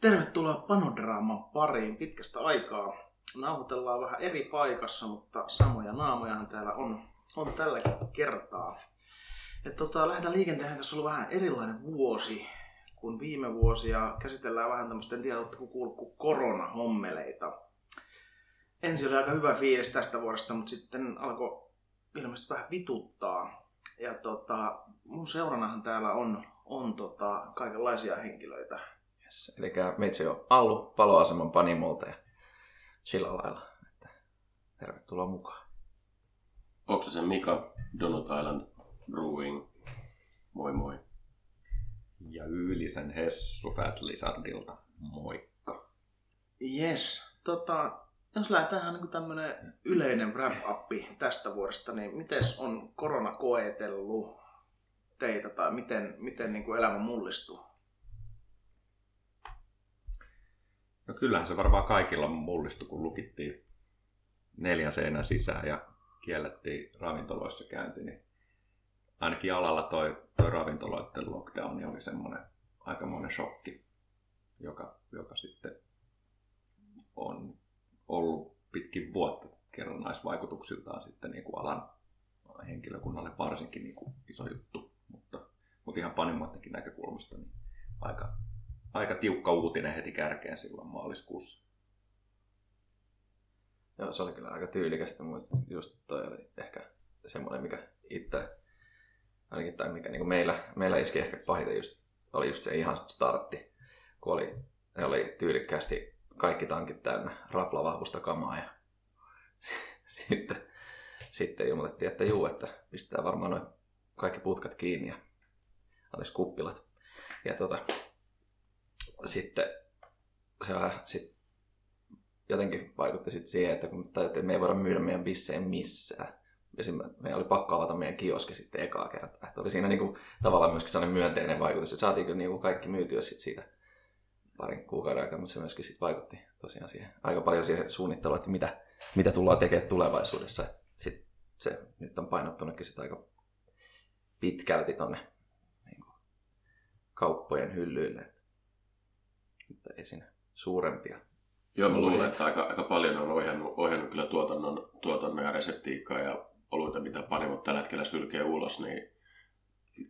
Tervetuloa Panodraaman pariin pitkästä aikaa. Nauhoitellaan vähän eri paikassa, mutta samoja naamojahan täällä on, on tälläkin kertaa. Et tota, lähdetään liikenteen. Tässä on ollut vähän erilainen vuosi kuin viime vuosi ja käsitellään vähän tämmöistä, en tiedä, oletteko kuullut, koronahommeleita. Ensin oli aika hyvä fiilis tästä vuodesta, mutta sitten alkoi ilmeisesti vähän vituttaa. Ja tota, mun seuranahan täällä on, on tota, kaikenlaisia henkilöitä. Yes. Eli meitsi on Allu paloaseman panimolta ja sillä lailla. Että tervetuloa mukaan. Onko se Mika Donut Island Brewing? Moi moi. Ja Ylisen Hessu Fat Lizardilta. Moikka. Yes. Tota, jos lähdetään niin tämmöinen yleinen wrap-up tästä vuodesta, niin miten on korona koetellut teitä tai miten, miten niin kuin elämä mullistuu? No kyllähän se varmaan kaikilla mullistui, kun lukittiin neljän seinän sisään ja kiellettiin ravintoloissa käynti, niin ainakin alalla toi, toi ravintoloiden lockdowni oli semmoinen aikamoinen shokki, joka, joka sitten on ollut pitkin vuotta kerrannaisvaikutuksiltaan sitten niin kuin alan henkilökunnalle varsinkin niin kuin iso juttu, mutta, mutta ihan panimoidenkin näkökulmasta niin aika, aika tiukka uutinen heti kärkeen silloin maaliskuussa. Joo, se oli kyllä aika tyylikästä, mutta just toi oli ehkä semmoinen, mikä itse, ainakin tai mikä niin meillä, meillä iski ehkä pahiten just, oli just se ihan startti, kun oli, oli tyylikkäästi kaikki tankit täynnä raflavahvusta kamaa ja sitten, sitten ilmoitettiin, että juu, että pistää varmaan noin kaikki putkat kiinni ja anteeksi kuppilat. Ja tota, sitten se sit jotenkin vaikutti sitten siihen, että kun tajuttiin, että me ei voida myydä meidän bisseen missään. Esimerkiksi meidän oli pakko avata meidän kioski sitten ekaa kertaa. Että oli siinä niinku, tavallaan myöskin sellainen myönteinen vaikutus, että saatiin niinku kaikki myytyä sit siitä parin kuukauden aikaa, mutta se myöskin sit vaikutti tosiaan siihen, aika paljon siihen suunnitteluun, että mitä, mitä tullaan tekemään tulevaisuudessa. Sitten se nyt on painottunutkin sit aika pitkälti tonne niin kauppojen hyllyille. Mutta ei siinä suurempia. Joo, mä luulen, että aika, aika paljon on ohjannut, ohjannut kyllä tuotannon, tuotannon ja reseptiikkaa ja oluita, mitä panimot tällä hetkellä sylkee ulos, niin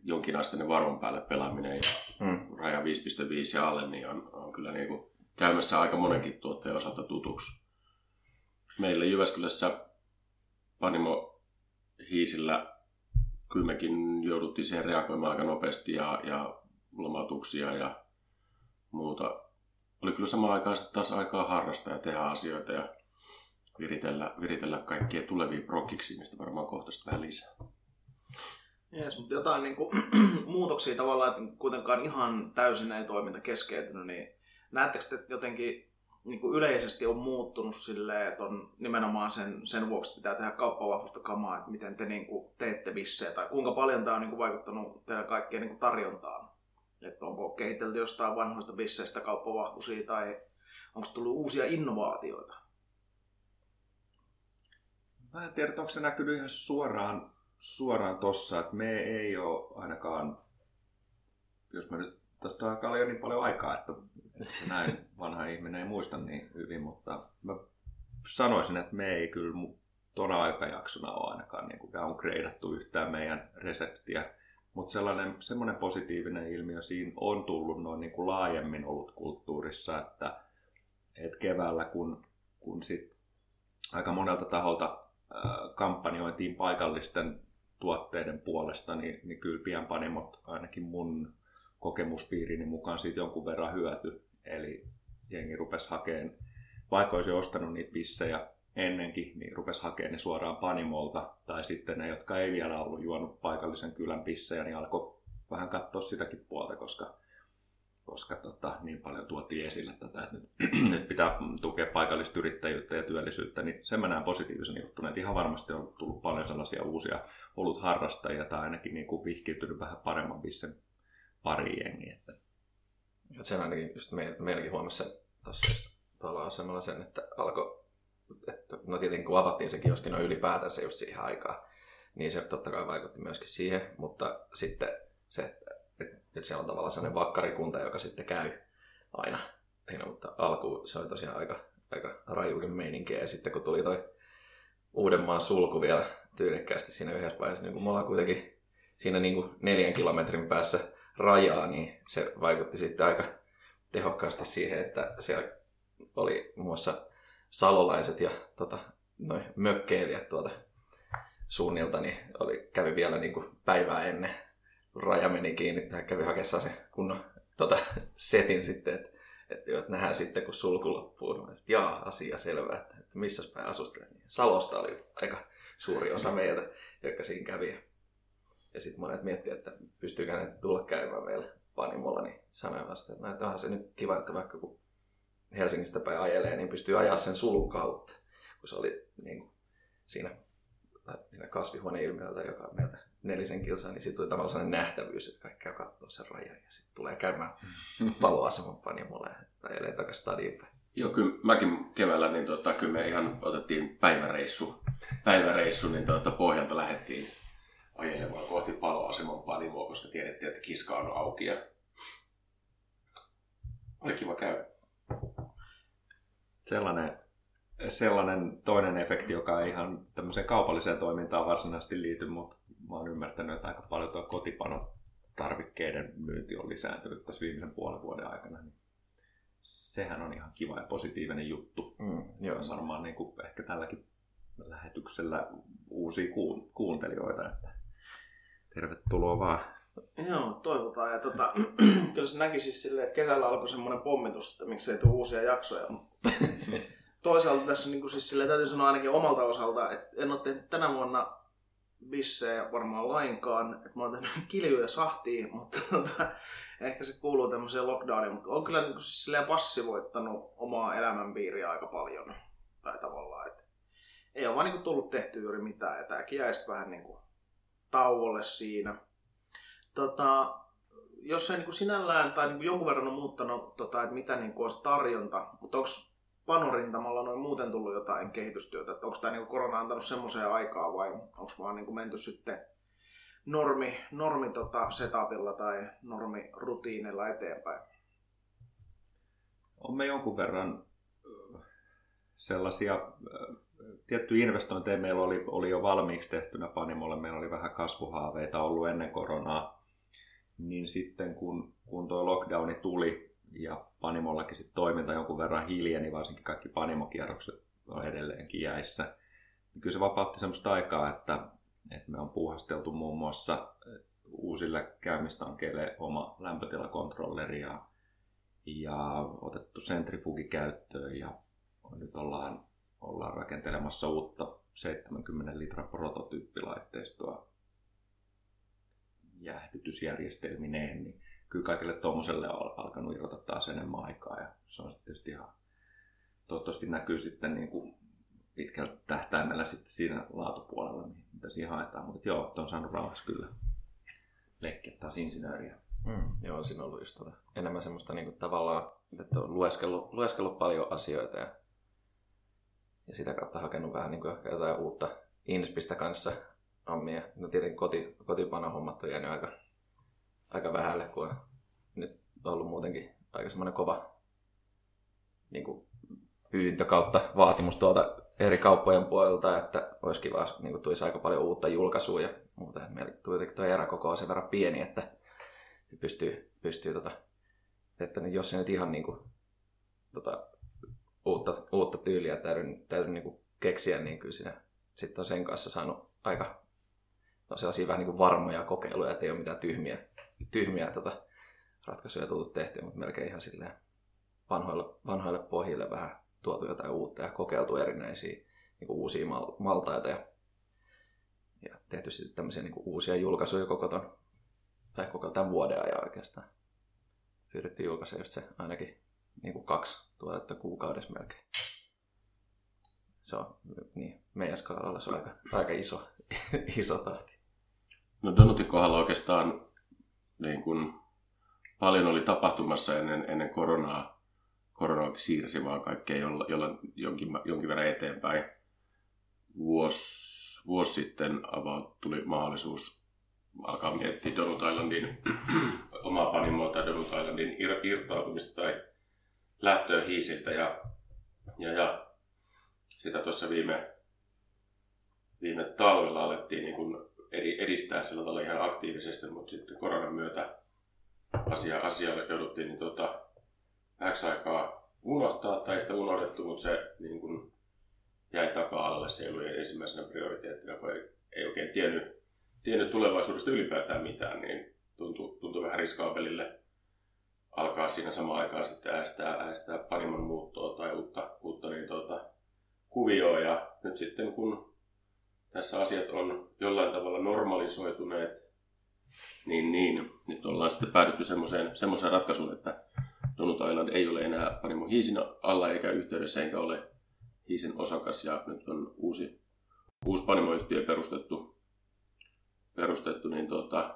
jonkinasteinen varman päälle pelaaminen ja mm. raja 5.5 ja alle, niin on, on kyllä niin kuin käymässä aika monenkin tuotteen osalta tutuksi. Meillä Jyväskylässä Panimo Hiisillä kyllä mekin jouduttiin siihen reagoimaan aika nopeasti ja, ja lomautuksia ja muuta. Oli kyllä samaan aikaan taas aikaa harrastaa ja tehdä asioita ja viritellä, viritellä kaikkia tulevia prokiksi, mistä varmaan kohta vähän lisää. Jees, mutta jotain niin kuin, muutoksia tavallaan, että kuitenkaan ihan täysin ei toiminta keskeytynyt, niin näettekö, että jotenkin niin kuin yleisesti on muuttunut silleen, että on nimenomaan sen, sen vuoksi pitää tehdä kauppavahvusta kamaa, että miten te niin kuin, teette bissejä tai kuinka paljon tämä on niin kuin, vaikuttanut teidän kaikkeen niin kuin, tarjontaan? Että onko kehitelty jostain vanhoista bisseistä kauppavahvuisia tai onko tullut uusia innovaatioita? Mä en tiedä, onko se näkynyt ihan suoraan suoraan tossa, että me ei ole ainakaan, jos mä nyt, tästä alkaa jo niin paljon aikaa, että, että näin vanha ihminen ei muista niin hyvin, mutta mä sanoisin, että me ei kyllä tuona aikajaksona ole ainakaan niin kuin downgradeattu yhtään meidän reseptiä, mutta sellainen, semmoinen positiivinen ilmiö siinä on tullut noin niin kuin laajemmin ollut kulttuurissa, että, että keväällä kun, kun sit aika monelta taholta kampanjointiin paikallisten tuotteiden puolesta, niin, niin kyllä pienpanimot ainakin mun kokemuspiirini mukaan siitä jonkun verran hyöty. Eli jengi rupesi hakemaan, vaikka olisi ostanut niitä pissejä ennenkin, niin rupesi hakemaan ne suoraan panimolta. Tai sitten ne, jotka ei vielä ollut juonut paikallisen kylän pissejä, niin alkoi vähän katsoa sitäkin puolta, koska koska tota, niin paljon tuotiin esille tätä, että nyt, nyt pitää tukea paikallista yrittäjyyttä ja työllisyyttä, niin sen mä näen positiivisen juttu. Että ihan varmasti on tullut paljon sellaisia uusia ollut harrastajia tai ainakin niin kuin vihkiytynyt vähän paremman bissen pari jengiä. Että... Sen ainakin just me, meilläkin huomassa tuossa tuolla asemalla sen, että alkoi, että no tietenkin kun avattiin se kioski no ylipäätänsä just siihen aikaan, niin se totta kai vaikutti myöskin siihen, mutta sitten se, että nyt siellä on tavallaan sellainen vakkarikunta, joka sitten käy aina. lähinnä, mutta alku se oli tosiaan aika, aika rajuuden meininkiä. Ja sitten kun tuli toi Uudenmaan sulku vielä tyylikkäästi siinä yhdessä vaiheessa, niin kun me ollaan kuitenkin siinä niin kuin neljän kilometrin päässä rajaa, niin se vaikutti sitten aika tehokkaasti siihen, että siellä oli muassa salolaiset ja tota, noin mökkeilijät tuolta suunnilta, niin oli, kävi vielä niin kuin päivää ennen raja meni kiinni, että kävi hakemaan se kunnon tota, setin sitten, että, että, että nähdään sitten, kun sulku loppuu. Mä sitten, jaa, asia selvä, että, että missä päin asustelee. Niin Salosta oli aika suuri osa meiltä, jotka siinä kävi. Ja sitten monet miettivät, että pystyykö ne tulla käymään meillä Panimolla, niin sanoin vasta, että, no, onhan se nyt kiva, että vaikka kun Helsingistä päin ajelee, niin pystyy ajaa sen sulun kautta, kun se oli niin kuin, siinä, siinä kasvihuoneilmiöltä, joka meiltä nelisen kilsaa, niin sitten tuli tavallaan sellainen nähtävyys, että kaikki käy katsoa sen rajan ja sitten tulee käymään paloaseman panimolla ja ajelee takaisin stadiin päin. Joo, kyllä mäkin keväällä, niin tota, kyllä me ihan otettiin päiväreissu, päiväreissu niin tota, pohjalta lähdettiin ajelemaan kohti paloaseman panimoa, koska tiedettiin, että kiska on auki ja oli kiva käydä. Sellainen, sellainen toinen efekti, joka ei ihan tämmöiseen kaupalliseen toimintaan varsinaisesti liity, mutta mä oon ymmärtänyt, että aika paljon tuo kotipano tarvikkeiden myynti on lisääntynyt tässä viimeisen puolen vuoden aikana. Niin sehän on ihan kiva ja positiivinen juttu. Mm, joo, Varmaan niin kuin ehkä tälläkin lähetyksellä uusia kuun- kuuntelijoita. Että tervetuloa vaan. Joo, toivotaan. Ja tota, kyllä se näki siis silleen, että kesällä alkoi semmoinen pommitus, että miksei tule uusia jaksoja. Toisaalta tässä niin kuin siis silleen, täytyy sanoa ainakin omalta osalta, että en ole tehnyt tänä vuonna bissejä varmaan lainkaan. Että mä oon tehnyt kiljuja sahtia, mutta tota, ehkä se kuuluu tämmöiseen lockdowniin. Mutta on kyllä niin kuin siis silleen passivoittanut omaa elämänpiiriä aika paljon. Tai tavallaan, että ei ole vaan niin kuin tullut tehty juuri mitään. Ja tämäkin jäi vähän niin kuin tauolle siinä. Tota, jos ei niin sinällään tai niin jonkun verran on muuttanut, tota, että mitä niin se tarjonta, mutta onko panorintamalla noin muuten tullut jotain kehitystyötä, onko tämä niin korona antanut semmoiseen aikaa vai onko vaan niin menty sitten normi, normi tota setupilla tai normi rutiinilla eteenpäin? On me jonkun verran sellaisia tiettyjä investointeja meillä oli, oli jo valmiiksi tehtynä Panimolle. Meillä oli vähän kasvuhaaveita ollut ennen koronaa. Niin sitten kun, kun tuo lockdowni tuli ja Panimollakin sit toiminta jonkun verran hiljeni, varsinkin kaikki Panimokierrokset on edelleenkin jäissä, niin kyllä se vapautti semmoista aikaa, että, että me on puuhasteltu muun muassa uusille käymistankeille oma lämpötilakontrolleri ja, ja otettu sentrifugi käyttöön ja nyt ollaan, ollaan rakentelemassa uutta 70 litran prototyyppilaitteistoa jäähdytysjärjestelmineen, niin kyllä kaikille tuommoiselle on alkanut irrota taas enemmän aikaa ja se on sitten tietysti ihan toivottavasti näkyy sitten niin kuin pitkällä tähtäimellä sitten siinä laatupuolella, mitä siihen haetaan. Mutta joo, on saanut rauhassa kyllä leikkiä taas insinööriä. Mm, joo, siinä on ollut just tota, enemmän semmoista niin kuin, tavallaan, että on lueskellut, lueskellut paljon asioita ja, ja sitä kautta hakenut vähän niin kuin, ehkä jotain uutta inspistä kanssa hommia. No tietenkin koti, kotipanohommat on jäänyt aika, aika vähälle, kun on nyt ollut muutenkin aika semmoinen kova niin kuin, pyyntö kautta vaatimus tuolta eri kauppojen puolelta, että olisi kiva, niin kuin tulisi aika paljon uutta julkaisua ja muuta. Meillä kuitenkin tuo eräkoko on sen verran pieni, että pystyy, pystyy tota, että jos se nyt ihan niin kuin, tota, uutta, uutta tyyliä täytyy, täytyy niin kuin keksiä, niin kyllä siinä sitten on sen kanssa saanut aika no sellaisia vähän niin kuin varmoja kokeiluja, että ei ole mitään tyhmiä, tyhmiä tota, ratkaisuja tullut tehtyä, mutta melkein ihan silleen vanhoille, vanhoille pohjille vähän tuotu jotain uutta ja kokeiltu erinäisiä niin uusia mal- maltaita ja, ja tehty sitten tämmöisiä niin uusia julkaisuja koko ton, tai koko tämän vuoden ajan oikeastaan. Pyydetty julkaista just se ainakin niin kuin kaksi tuotetta kuukaudessa melkein. Se on niin, meidän skaalalla se on aika, aika iso, iso tahti. No Donutin kohdalla oikeastaan niin kun, paljon oli tapahtumassa ennen, ennen koronaa. Korona siirsi vaan kaikkea jolla, jolla jonkin, jonkin verran eteenpäin. Vuosi, vuosi sitten about tuli mahdollisuus alkaa miettiä Donut Islandin omaa panimoa tai Donut Islandin ir, irtautumista tai lähtöön hiisiltä ja, ja, ja sitä tuossa viime, viime talvella alettiin niin kuin edistää sillä tavalla ihan aktiivisesti, mutta sitten koronan myötä asia, asialle jouduttiin niin tota, vähäksi aikaa unohtaa, tai sitä unohdettu, mutta se niin kuin jäi taka-alalle. Se ei ollut ensimmäisenä prioriteettina, kun ei, ei oikein tiennyt, tiennyt tulevaisuudesta ylipäätään mitään, niin tuntui, tuntui vähän riskaapelille alkaa siinä samaan aikaan sitten äästää, äästää panimon muuttoa tai uutta, uutta niin tuota, kuvioa. Ja nyt sitten kun tässä asiat on jollain tavalla normalisoituneet, niin, niin nyt ollaan sitten päädytty semmoiseen, semmoiseen ratkaisuun, että Donut Island ei ole enää Panimo Hiisin alla eikä yhteydessä eikä ole Hiisin osakas ja nyt on uusi, uusi panimoyhtiö perustettu, perustettu niin tuota,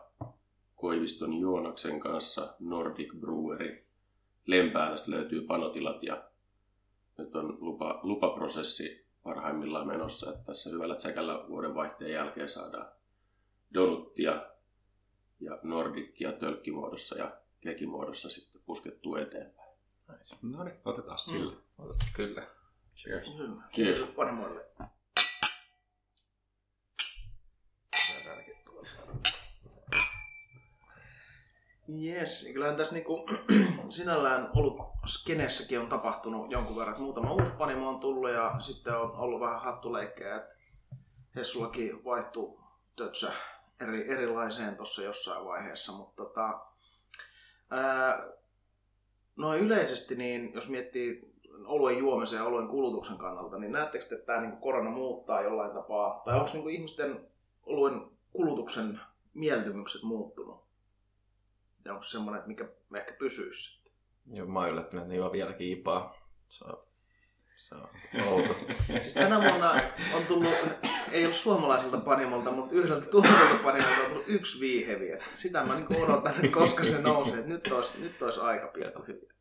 Koiviston Joonaksen kanssa Nordic Brewery. Lempäälästä löytyy panotilat ja nyt on lupa, lupaprosessi parhaimmillaan menossa, että tässä hyvällä tsekällä vuoden vaihteen jälkeen saadaan donuttia ja nordikia tölkkimuodossa ja kekimuodossa sitten puskettua eteenpäin. No niin, otetaan sille. Mm. Kyllä. Cheers. Hyvä. Cheers. Panimoille. Jes, kyllähän tässä niinku, sinällään ollut skenessäkin on tapahtunut jonkun verran. Muutama uusi panimo on tullut ja sitten on ollut vähän hattuleikkejä, että Hessuakin vaihtui tötsä eri, erilaiseen tuossa jossain vaiheessa, mutta tota, ää, noin yleisesti, niin jos miettii oluen juomisen ja oluen kulutuksen kannalta, niin näettekö, että tämä niin korona muuttaa jollain tapaa, tai onko niin ihmisten oluen kulutuksen mieltymykset muuttunut? Ja onko se semmoinen, että mikä ehkä pysyisi sitten? Joo, mä oon yllättynyt, että ne juo vieläkin ipaa. Se on, se on outo. Siis tänä vuonna on tullut, ei ole suomalaiselta panimolta, mutta yhdeltä tuoreelta panimolta on tullut yksi viihevi. Että Sitä mä niin odotan, että koska se nousee. Että nyt olisi, nyt olisi aika pikkuhiljaa.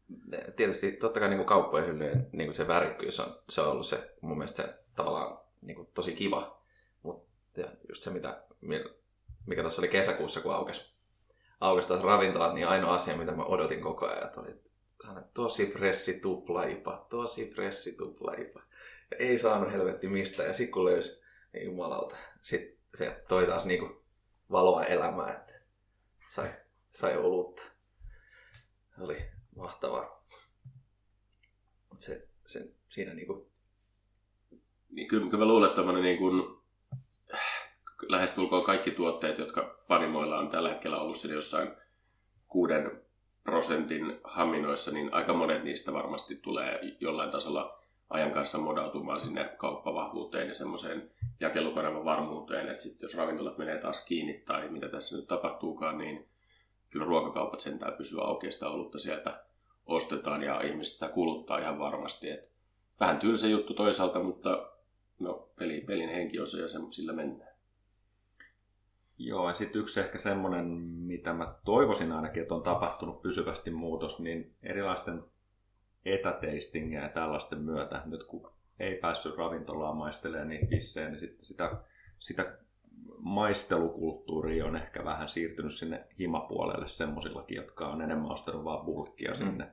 Tietysti totta kai niin kauppojen hyllyjen niin se värikkyys on, se on ollut se mun mielestä se tavallaan niin kuin, tosi kiva. Mutta just se, mitä, mikä tuossa oli kesäkuussa, kun aukesi, aukesi taas ravintolat, niin ainoa asia, mitä mä odotin koko ajan, oli sanoin, tosi fressi tuplaipa, tosi fressi tuplaipa. Ja ei saanut helvetti mistä. Ja sitten kun löysi, niin jumalauta, sit se toi taas niinku valoa elämää, että sai, sai olutta. Oli mahtavaa. Mut se, se, siinä niinku... Niin kyllä, kyllä mä luulen, että tämmöinen niin kuin, lähestulkoon kaikki tuotteet, jotka panimoilla on tällä hetkellä ollut siinä jossain kuuden prosentin haminoissa, niin aika monet niistä varmasti tulee jollain tasolla ajan kanssa modautumaan sinne kauppavahvuuteen ja semmoiseen jakelukanavan varmuuteen, että sitten jos ravintolat menee taas kiinni tai mitä tässä nyt tapahtuukaan, niin kyllä ruokakaupat sentään pysyy auki sitä olutta sieltä ostetaan ja ihmiset sitä kuluttaa ihan varmasti. Et vähän tylsä juttu toisaalta, mutta no, peli, pelin henki on se ja sillä mennään. Joo, ja sitten yksi ehkä semmoinen, mitä mä toivoisin ainakin, että on tapahtunut pysyvästi muutos, niin erilaisten etäteistingejä ja tällaisten myötä, nyt kun ei päässyt ravintolaan maistelemaan niitä pissejä, niin sitten sitä, sitä maistelukulttuuria on ehkä vähän siirtynyt sinne himapuolelle semmoisillakin, jotka on enemmän ostanut vaan bulkkia mm. sinne.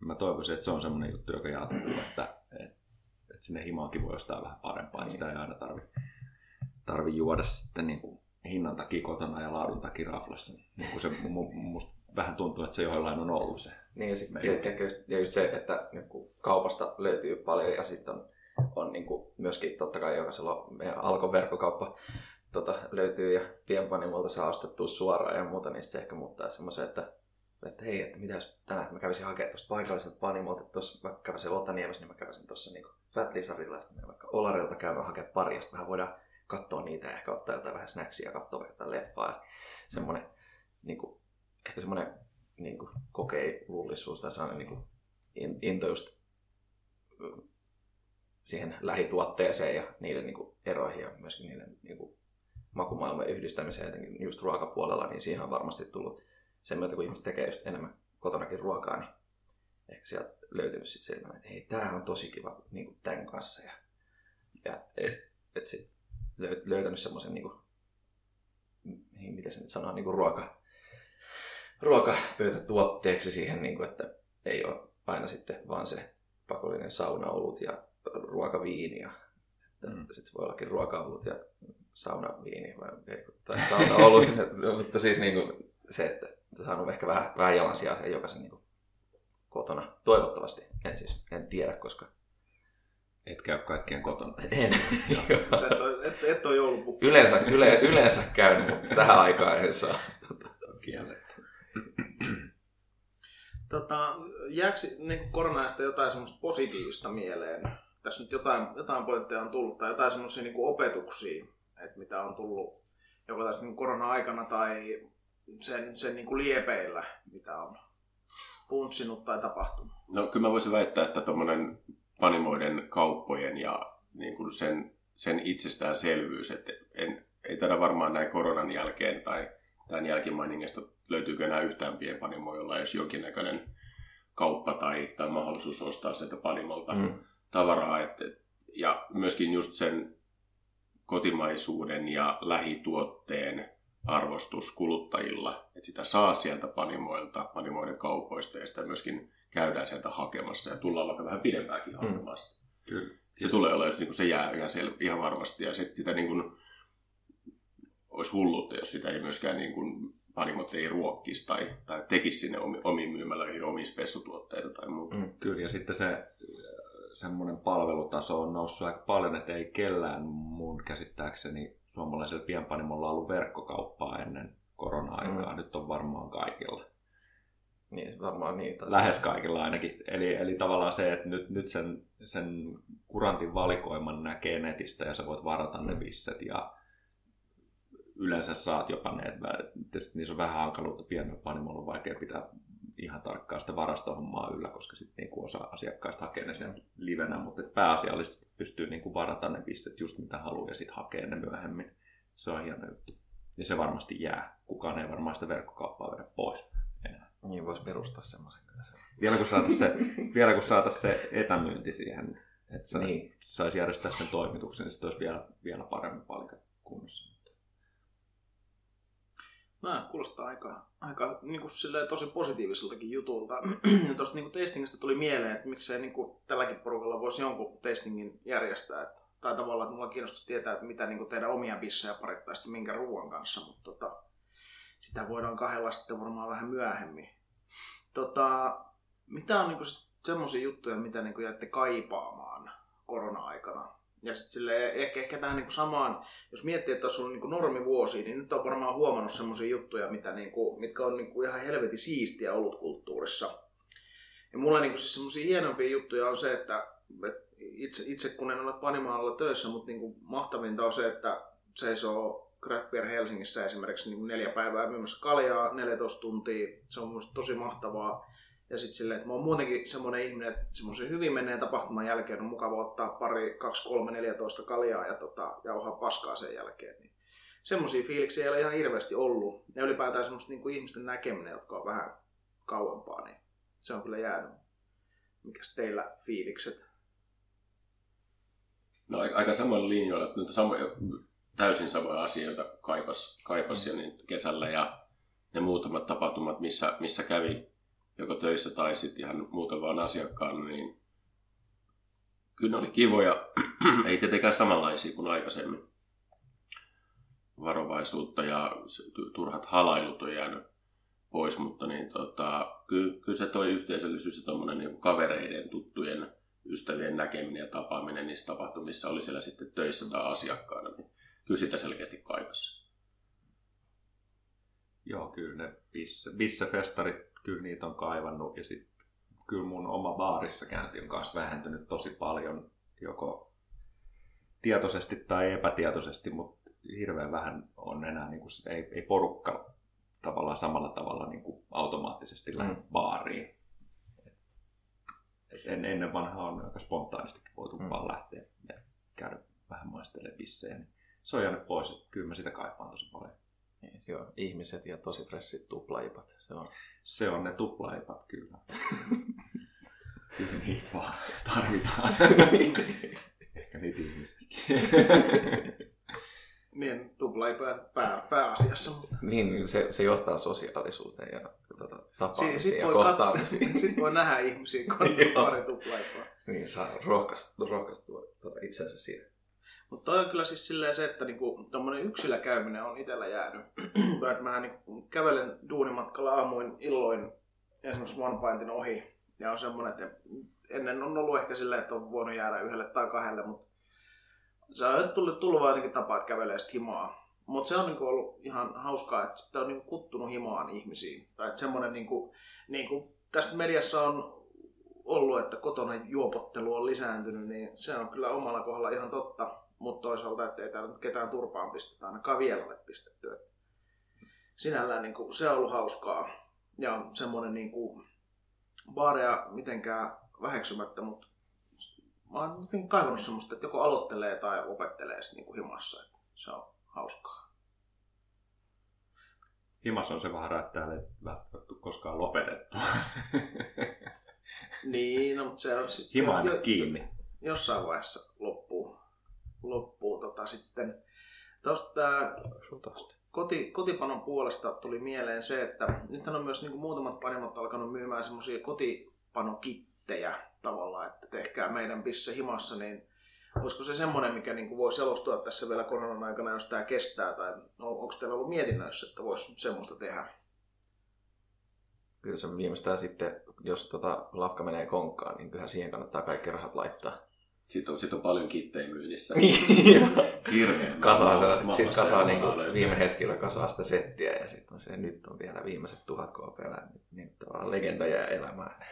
Mä toivoisin, että se on semmoinen juttu, joka jatkuu, että, että, että sinne himaankin voi ostaa vähän parempaa, niin. sitä ei aina tarvi, tarvi juoda sitten niin kuin hinnan takia kotona ja laadun takia raflassa. Niin kuin se musta vähän tuntuu, että se joillain on ollut se. Niin ja, sit, ja, ja, just, se, että niin kuin kaupasta löytyy paljon ja sitten on, on niin kuin myöskin totta kai jokaisella on meidän Alkon verkkokauppa tota, löytyy ja pienpanimolta saa ostettua suoraan ja muuta, niin se ehkä muuttaa semmoisen, että, että hei, että mitä jos tänään mä kävisin hakemaan tuosta paikalliselta panimolta, että tuossa mä kävisin Otaniemessä, niin mä kävisin tuossa niin Fat Lizardilla, ja sitten vaikka Olarilta käymään hakemaan pari, ja vähän voidaan katsoa niitä ja ehkä ottaa jotain vähän snacksia ja katsoa jotain leffaa. Semmoinen, niin kuin, ehkä semmoinen niin kuin, kokeilullisuus tai sellainen niin kuin, into just siihen lähituotteeseen ja niiden niin kuin, eroihin ja myöskin niiden niin kuin, makumaailman yhdistämiseen jotenkin just ruokapuolella, niin siihen on varmasti tullut sen myötä, kun ihmiset tekee just enemmän kotonakin ruokaa, niin ehkä sieltä löytynyt sitten että hei, tämä on tosi kiva niin kuin tämän kanssa. Ja, ja et, et sit löytänyt semmoisen, niin kuin, niin miten se nyt sanoo, niin kuin ruoka, ruokapöytätuotteeksi siihen, niin kuin, että ei ole aina sitten vaan se pakollinen saunaolut ja ruokaviini. Ja, Mm. Sitten voi ollakin ruokaolut ja saunaviini vai, tai saunaolut. mutta siis niin kuin se, että saanut ehkä vähän, vähän jalansijaa sen jokaisen niin kuin kotona. Toivottavasti. En siis, en tiedä, koska Et käy kaikkien kotona. en. Et, et, et ole joulupukki. yleensä, yle, yleensä käynyt, mutta tähän aikaan en saa. Kielletty. Tota, jääkö niin koronasta jotain semmoista positiivista mieleen? Tässä nyt jotain, jotain pointteja on tullut, tai jotain semmoisia niin opetuksia, että mitä on tullut joko tässä niin korona-aikana tai sen, sen niin kuin liepeillä, mitä on funtsinut tai tapahtunut. No kyllä mä voisin väittää, että tuommoinen panimoiden kauppojen ja niin kuin sen, sen itsestäänselvyys, että en, ei tätä varmaan näin koronan jälkeen tai tämän jälkimainingista löytyykö enää yhtään pienpanimoa, jolla olisi jonkinnäköinen kauppa tai, tai mahdollisuus ostaa sieltä panimolta Mm. tavaraa. Että, ja myöskin just sen kotimaisuuden ja lähituotteen arvostus kuluttajilla, että sitä saa sieltä panimoilta, panimoiden kaupoista ja sitä myöskin käydään sieltä hakemassa ja tullaan vaikka vähän pidempäänkin hakemaan sitä. Kyllä. Se tulee olemaan, niin se jää ihan, sel- ihan varmasti ja sitten sitä niin kuin, olisi hulluutta, jos sitä ei myöskään niin kuin, panimot ei ruokkisi tai, tai tekisi sinne omi, omiin myymälöihin omia spessutuotteita tai muuta. Mm. Kyllä, ja sitten se äh, semmoinen palvelutaso on noussut aika paljon, että ei kellään mun käsittääkseni suomalaisella pienpanimolla ollut verkkokauppaa ennen korona-aikaa. Mm. Nyt on varmaan kaikilla. Niin, varmaan niin. Tai Lähes kaikilla ainakin. Eli, eli tavallaan se, että nyt, nyt sen, sen kurantin valikoiman näkee netistä ja sä voit varata ne visset ja yleensä saat jopa ne, että tietysti niissä on vähän hankaluutta pienellä panimolla on vaikea pitää ihan tarkkaan sitä varastohommaa yllä, koska sitten niinku osa asiakkaista hakee ne sen livenä, mutta pääasiallisesti pystyy niinku varata ne visset just mitä haluaa ja sitten hakee ne myöhemmin. Se on hieno juttu. Ja se varmasti jää. Kukaan ei varmaan sitä verkkokauppaa vedä pois. Niin voisi perustaa semmoisen kyllä. Se. Vielä kun saataisiin se, vielä kun saatais se etämyynti siihen, että sä Niin. saisi järjestää sen toimituksen, niin sitten olisi vielä, vielä paremmin palkat kunnossa. No, kuulostaa aika, aika niin kuin silleen, tosi positiiviseltakin jutulta. ja tuosta niin testingistä tuli mieleen, että miksei niin kuin, tälläkin porukalla voisi jonkun testingin järjestää. Että, tai tavallaan, että mulla kiinnostaisi tietää, että mitä niin kuin teidän omia bissejä parittaisitte minkä ruoan kanssa, mutta tota, sitä voidaan kahdella sitten varmaan vähän myöhemmin. Tota, mitä on niin semmoisia juttuja, mitä niin kuin jäitte kaipaamaan korona-aikana? Ja sitten silleen, ehkä, ehkä tähän niin samaan, jos miettii, että olisi ollut niin normivuosi, niin nyt on varmaan huomannut semmoisia juttuja, mitä niin kuin, mitkä on niin kuin ihan helvetin siistiä ollut kulttuurissa. Ja mulla niin kuin siis semmoisia hienompia juttuja on se, että, itse, itse kun en ole Panimaalla töissä, mutta niin kuin mahtavinta on se, että seisoo Craft Beer Helsingissä esimerkiksi niin neljä päivää myymässä kaljaa, 14 tuntia. Se on mun tosi mahtavaa. Ja sitten silleen, että mä oon muutenkin semmoinen ihminen, että semmoisen hyvin menee tapahtuman jälkeen on mukava ottaa pari, 2, 3, 14 kaljaa ja tota, jauhaa paskaa sen jälkeen. Niin semmoisia fiiliksiä ei ole ihan hirveästi ollut. Ja ylipäätään semmoista niin kuin ihmisten näkeminen, jotka on vähän kauempaa, niin se on kyllä jäänyt. Mikäs teillä fiilikset? No aika, samoilla linjoilla, nyt samoja, täysin samoja asioita kaipas, kaipas jo niin kesällä. Ja ne muutamat tapahtumat, missä, missä kävi joko töissä tai sitten ihan muuten vaan asiakkaana, niin kyllä ne oli kivoja, ei tietenkään samanlaisia kuin aikaisemmin. Varovaisuutta ja turhat halailut on jäänyt pois, mutta niin, tota, kyllä, kyllä se toi yhteisöllisyys ja tuommoinen niin kavereiden, tuttujen, ystävien näkeminen ja tapaaminen niissä tapahtumissa oli siellä sitten töissä tai asiakkaana, niin kyllä sitä selkeästi kaipasi. Joo, kyllä ne bisse, bissefestarit, kyllä niitä on kaivannut ja sitten kyllä mun oma baarissa käynti on kanssa vähentynyt tosi paljon, joko tietoisesti tai epätietoisesti, mutta hirveän vähän on enää, niin kuin, ei, ei porukka tavallaan samalla tavalla niin kuin automaattisesti lähde Mm. baariin. En, ennen vanhaa on aika spontaanistikin voitu mm. vaan lähteä ja käydä vähän maistelemaan bissejä. Niin se on jäänyt pois, että kyllä mä sitä kaipaan tosi paljon. Niin, joo, ihmiset ja tosi fressit tuplaipat. Se on. Se on ne tuplaipat kyllä. kyllä niitä vaan tarvitaan. Ehkä niitä ihmisiäkin. Niin, tuplaipää pää, pääasiassa, mutta niin, se, se johtaa sosiaalisuuteen ja tota, tapaamisia ja voi kohtaamisia. kat- sit voi nähdä ihmisiä, kun pari tuplaipaa. niin saa rohkaistua, rohkaistua tuota itseänsä siihen. Mutta toi on kyllä siis silleen se, että niinku, tommonen yksilö käyminen on itellä jäänyt. että mä niinku kävelen duunimatkalla aamuin illoin esimerkiksi One Pintin ohi. Ja on semmonen, että ennen on ollut ehkä silleen, että on voinut jäädä yhdelle tai kahdelle, mutta se on tullut, tullut vaan jotenkin tapa, että kävelee sit himaa. Mutta se on niinku ollut ihan hauskaa, että sitten on niinku kuttunut himaan ihmisiin. Tai että semmonen niinku, niinku tässä mediassa on ollut, että kotona juopottelu on lisääntynyt, niin se on kyllä omalla kohdalla ihan totta. Mutta toisaalta, että ei täällä nyt ketään turpaan pistetä, ainakaan vielä ole pistetty. Et Sinällään niin kuin, se on ollut hauskaa. Ja semmoinen niin kuin, baareja mitenkään väheksymättä, mutta mä oon jotenkin kaivannut semmoista, että joko aloittelee tai opettelee niin kuin himassa. Et se on hauskaa. Himas on se vaara, että täällä ei välttämättä koskaan lopetettu. Niin, no, mutta se on sit, Hima aina jo- kiinni. jossain vaiheessa loppuu, loppuu tota sitten. Tuosta koti, kotipanon puolesta tuli mieleen se, että nythän on myös niin kuin muutamat panimot alkanut myymään semmoisia kotipanokittejä tavallaan, että tehkää meidän pisse himassa, niin olisiko se semmoinen, mikä niin kuin voisi jalostua tässä vielä koronan aikana, jos tämä kestää, tai on- onko teillä ollut mietinnöissä, että voisi semmoista tehdä? Kyllä se viimeistään sitten, jos tota lafka menee konkkaan, niin kyllähän siihen kannattaa kaikki rahat laittaa. Sitten on, sit on paljon kittejä myynnissä. Niin. Hirveän. kasaa, se, sit kasaa niin kuin viime hetkellä kasaa sitä settiä ja sitten on se, nyt on vielä viimeiset tuhat KPL, niin, niin tavallaan legenda jää elämään.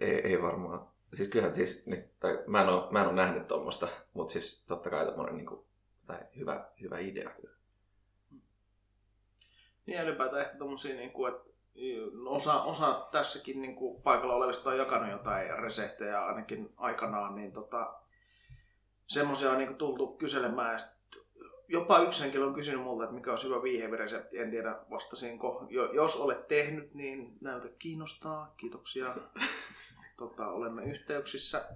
ei, ei varmaan. Siis kyllähän siis, nyt, tai mä en ole, mä en ole nähnyt tuommoista, mutta siis totta kai tommonen niin kuin, tai hyvä, hyvä idea kyllä. Niin ja ylipäätään ehkä tommosia, niin kuin, että osa, osa tässäkin niin kuin paikalla olevista on jakanut jotain reseptejä ainakin aikanaan, niin tota, semmoisia on niin kuin tultu kyselemään. Ja jopa yksi henkilö on kysynyt multa, että mikä on hyvä viiheviresepti. En tiedä vastasinko. Jo, jos olet tehnyt, niin näytä kiinnostaa. Kiitoksia. tota, olemme yhteyksissä.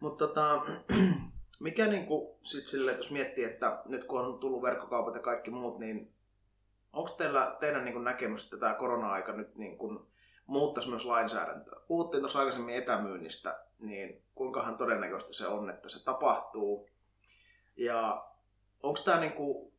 Mutta tota, mikä niinku sit silleen, että jos miettii, että nyt kun on tullut verkkokaupat ja kaikki muut, niin onko teillä teidän niin näkemys, että tämä korona-aika nyt niin kuin muuttaisi myös lainsäädäntöä? Puhuttiin tuossa aikaisemmin etämyynnistä, niin kuinkahan todennäköistä se on, että se tapahtuu? Ja onko tämä, niin kuin,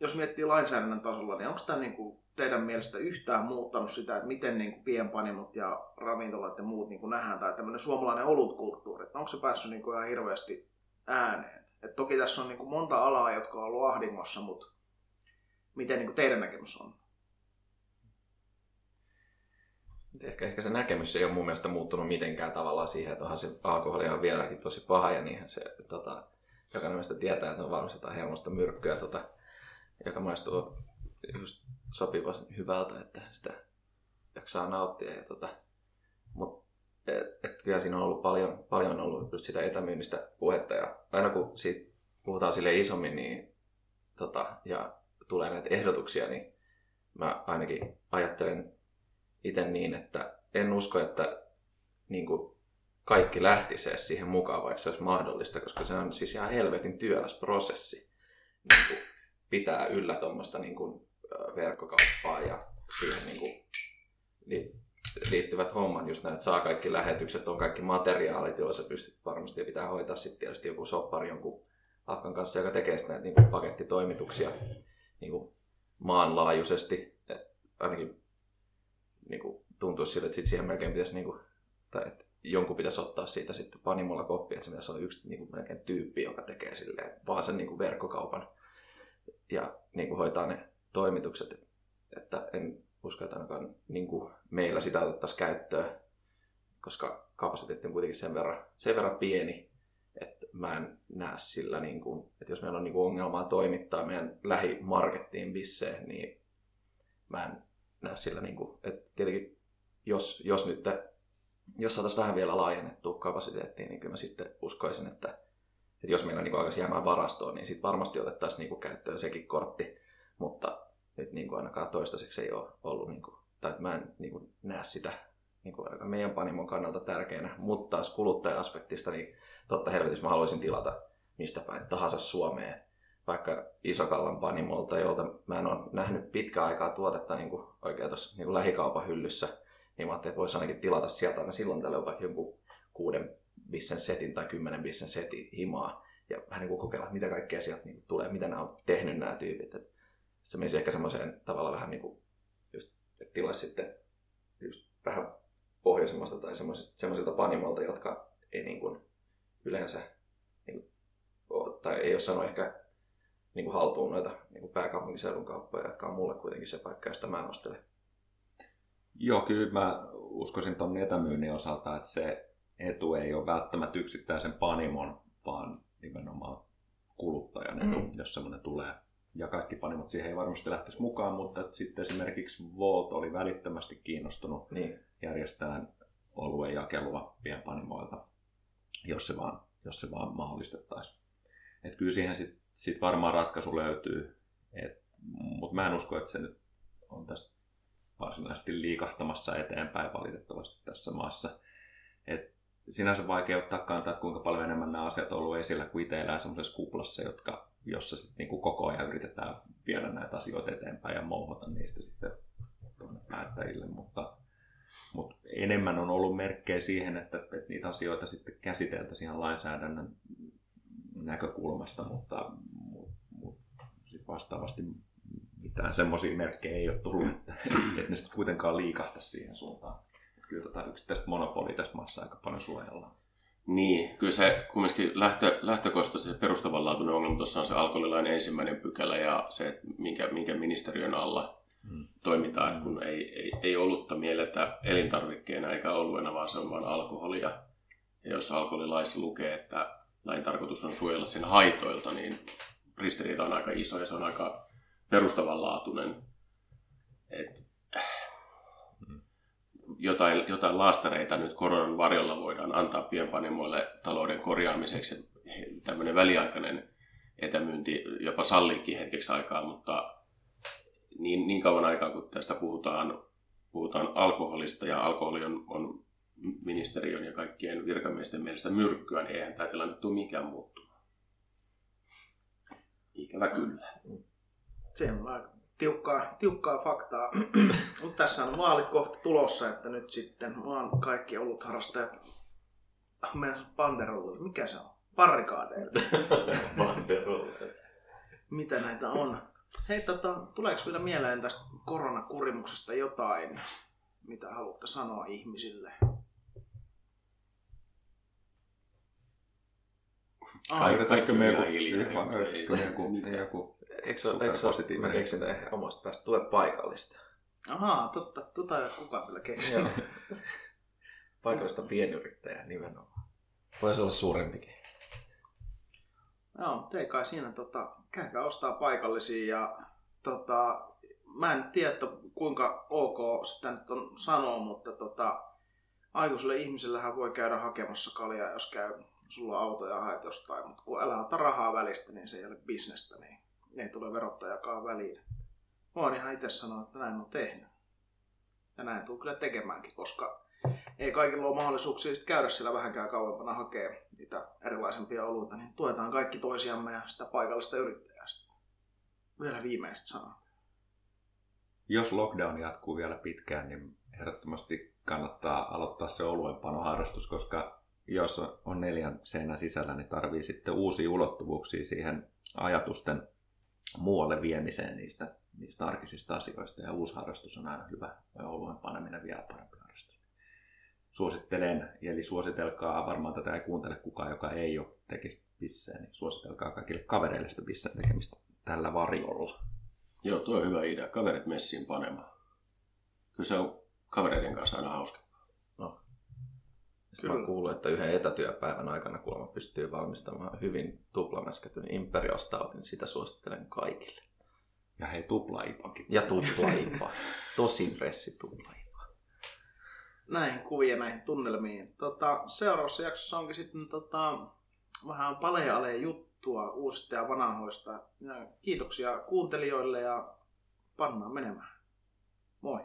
jos miettii lainsäädännön tasolla, niin onko tämä niin kuin teidän mielestä yhtään muuttanut sitä, että miten niin kuin pienpanimot ja ravintolat ja muut niin kuin nähdään, tai tämmöinen suomalainen olutkulttuuri, että onko se päässyt niin kuin ihan hirveästi ääneen? Et toki tässä on niin kuin monta alaa, jotka on ollut ahdingossa, mutta miten niin kuin teidän näkemys on? Ehkä, ehkä se näkemys ei ole mun mielestä muuttunut mitenkään tavallaan siihen, että onhan se alkoholi on vieläkin tosi paha ja niinhän se tota, jokainen meistä tietää, että on varmasti jotain hermosta myrkkyä, tota, joka maistuu just sopivan hyvältä, että sitä jaksaa nauttia. Ja, tota, mut, et, et, kyllä siinä on ollut paljon, paljon ollut just sitä etämyynnistä puhetta ja aina kun siitä puhutaan sille isommin niin, tota, ja tulee näitä ehdotuksia, niin mä ainakin ajattelen itse niin, että en usko, että niin kuin kaikki lähtisi edes siihen mukaan, vaikka se olisi mahdollista, koska se on siis ihan helvetin työläs prosessi. Niin kuin pitää yllä tuommoista niin kuin, verkkokauppaa ja siihen niin kuin, li- liittyvät hommat, just näin, että saa kaikki lähetykset, on kaikki materiaalit, joilla sä pystyt varmasti ja pitää hoitaa sitten tietysti joku soppari jonkun Afkan kanssa, joka tekee sitä näitä niin kuin pakettitoimituksia niin kuin maanlaajuisesti. Et ainakin niin kuin, tuntuisi siltä, että sit siihen melkein pitäisi, niin kuin, tai että jonkun pitäisi ottaa siitä sitten panimolla koppi, että se pitäisi olla yksi niin kuin, melkein tyyppi, joka tekee silleen, vaan sen niin kuin, verkkokaupan ja niin kuin, hoitaa ne toimitukset. Että en usko, että ainakaan niin kuin, meillä sitä otettaisiin käyttöön, koska kapasiteetti on kuitenkin sen verran, sen verran pieni, että mä en näe sillä, niin kuin, että jos meillä on niin kuin, ongelmaa toimittaa meidän lähimarkettiin bisseen, niin mä en näe sillä, niin kuin, että tietenkin jos, jos nyt jos saataisiin vähän vielä laajennettua kapasiteettia, niin kyllä mä sitten uskoisin, että, että jos meillä niin alkaisi jäämään varastoon, niin sitten varmasti otettaisiin niin kuin käyttöön sekin kortti, mutta nyt niin kuin ainakaan toistaiseksi ei ole ollut, niin kuin, tai että mä en niin kuin näe sitä niin kuin meidän panimon kannalta tärkeänä, mutta taas kuluttaja-aspektista, niin totta helvetissä mä haluaisin tilata mistä päin tahansa Suomeen vaikka Isokallan panimolta, jolta mä en ole nähnyt pitkään aikaa tuotetta niin kuin oikein tuossa niin kuin lähikaupan hyllyssä, niin mä ajattelin, että voisi ainakin tilata sieltä aina silloin tällöin vaikka jonkun kuuden bissen setin tai kymmenen bissen setin himaa ja vähän niin kuin kokeilla, että mitä kaikkea sieltä niin tulee, mitä nämä on tehnyt nämä tyypit. Et se menisi ehkä semmoiseen tavalla vähän niin kuin, just, että tilaisi sitten just vähän pohjoisemmasta tai semmoisilta panimolta, jotka ei niin kuin yleensä niin kuin, tai ei ole saanut ehkä niin kuin haltuun noita niin kuin pääkaupunkiseudun kauppoja, jotka on mulle kuitenkin se paikka, josta mä nostelen. Joo, kyllä mä uskoisin tuon etämyynnin osalta, että se etu ei ole välttämättä yksittäisen panimon, vaan nimenomaan kuluttajan etu, mm. jos semmoinen tulee. Ja kaikki panimot siihen ei varmasti lähtisi mukaan, mutta sitten esimerkiksi Volt oli välittömästi kiinnostunut niin. järjestämään oluen jakelua pienpanimoilta, jos se vaan, jos se vaan mahdollistettaisiin. Et kyllä siihen sitten sit varmaan ratkaisu löytyy, mutta mä en usko, että se nyt on tästä varsinaisesti liikahtamassa eteenpäin valitettavasti tässä maassa. Et sinänsä vaikea ottaa kantaa, että kuinka paljon enemmän nämä asiat on ollut esillä, kuin itse elää semmoisessa kuplassa, jotka, jossa sit niinku koko ajan yritetään viedä näitä asioita eteenpäin ja mouhota niistä sitten tuonne päättäjille, mutta, mutta enemmän on ollut merkkejä siihen, että, että niitä asioita sitten käsiteltäisiin ihan lainsäädännön näkökulmasta, mutta, mutta, mutta sit vastaavasti mitään semmoisia merkkejä ei ole tullut, että, että ne sitten kuitenkaan liikahtaisi siihen suuntaan kyllä tota yksittäistä monopolia tässä maassa aika paljon suojellaan. Niin, kyllä se kumminkin lähtö, lähtökohtaisesti se perustavanlaatuinen ongelma tuossa on se alkoholilain ensimmäinen pykälä ja se, minkä, minkä ministeriön alla toimitaan, hmm. kun ei, ei, ei olutta mielletä elintarvikkeena eikä oluena, vaan se on vain alkoholia. Ja jos alkoholilaissa lukee, että lain tarkoitus on suojella sen haitoilta, niin ristiriita on aika iso ja se on aika perustavanlaatuinen. Et, jotain, jotain laastareita nyt koronan varjolla voidaan antaa pienpanimoille talouden korjaamiseksi. Tämmöinen väliaikainen etämyynti jopa salliikin hetkeksi aikaa, mutta niin, niin kauan aikaa kun tästä puhutaan, puhutaan alkoholista ja alkoholi on, on ministeriön ja kaikkien virkamiesten mielestä myrkkyä, niin eihän tämä tilanne tule mikään muuttumaan. Ikävä kyllä. Se on tiukkaa, tiukkaa faktaa. Mutta tässä on vaalit kohta tulossa, että nyt sitten vaan kaikki ollut harrastajat mennä panderolle. Mikä se on? Parrikaadeille. Panderolle. Mitä näitä on? Hei, tota, tuleeko vielä mieleen tästä koronakurimuksesta jotain, mitä haluatte sanoa ihmisille? Kaikki, kaikki me joku, joku, joku Eikö, eikö mä keksin ehkä omasta päästä, tule paikallista. Ahaa, totta, tota ei kukaan vielä keksinyt. paikallista pienyrittäjää nimenomaan. Voisi olla suurempikin. Joo, tei kai siinä, tota, käykää ostaa paikallisia ja tota, mä en tiedä, kuinka ok sitä nyt on sanoa, mutta tota, aikuiselle ihmisellähän voi käydä hakemassa kaljaa, jos käy sulla on auto ja haet jostain, mutta kun älä ota rahaa välistä, niin se ei ole bisnestä, niin ei tule verottajakaan väliin. Oon ihan itse sanonut, että näin on tehnyt. Ja näin tuu kyllä tekemäänkin, koska ei kaikilla ole mahdollisuuksia käydä siellä vähänkään kauempana hakea niitä erilaisempia oluita, niin tuetaan kaikki toisiamme ja sitä paikallista yrittäjää. Vielä viimeiset sanat. Jos lockdown jatkuu vielä pitkään, niin ehdottomasti kannattaa aloittaa se oluenpanoharrastus, koska jos on neljän seinän sisällä, niin tarvii sitten uusia ulottuvuuksia siihen ajatusten muualle viemiseen niistä, niistä arkisista asioista. Ja uusi harrastus on aina hyvä, ja oluen paneminen vielä parempi. Suosittelen, eli suositelkaa, varmaan tätä ei kuuntele kukaan, joka ei ole tekisi bisseen, niin suositelkaa kaikille kavereille sitä bisseen tekemistä tällä varjolla. Joo, tuo on hyvä idea. Kaverit messiin panemaan. Kyllä se on kavereiden kanssa aina hauska. Sitten mä kuullut, että yhden etätyöpäivän aikana kuulemma pystyy valmistamaan hyvin tuplamäskätyn Imperial Stoutin. Sitä suosittelen kaikille. Ja hei, tuplaipakin. Ja tuplaipa. Tosi fressi tuplaipa. Näihin kuvia, näihin tunnelmiin. Tota, seuraavassa jaksossa onkin sitten tota, vähän palealee juttua uusista ja vanhoista. Ja kiitoksia kuuntelijoille ja pannaan menemään. Moi!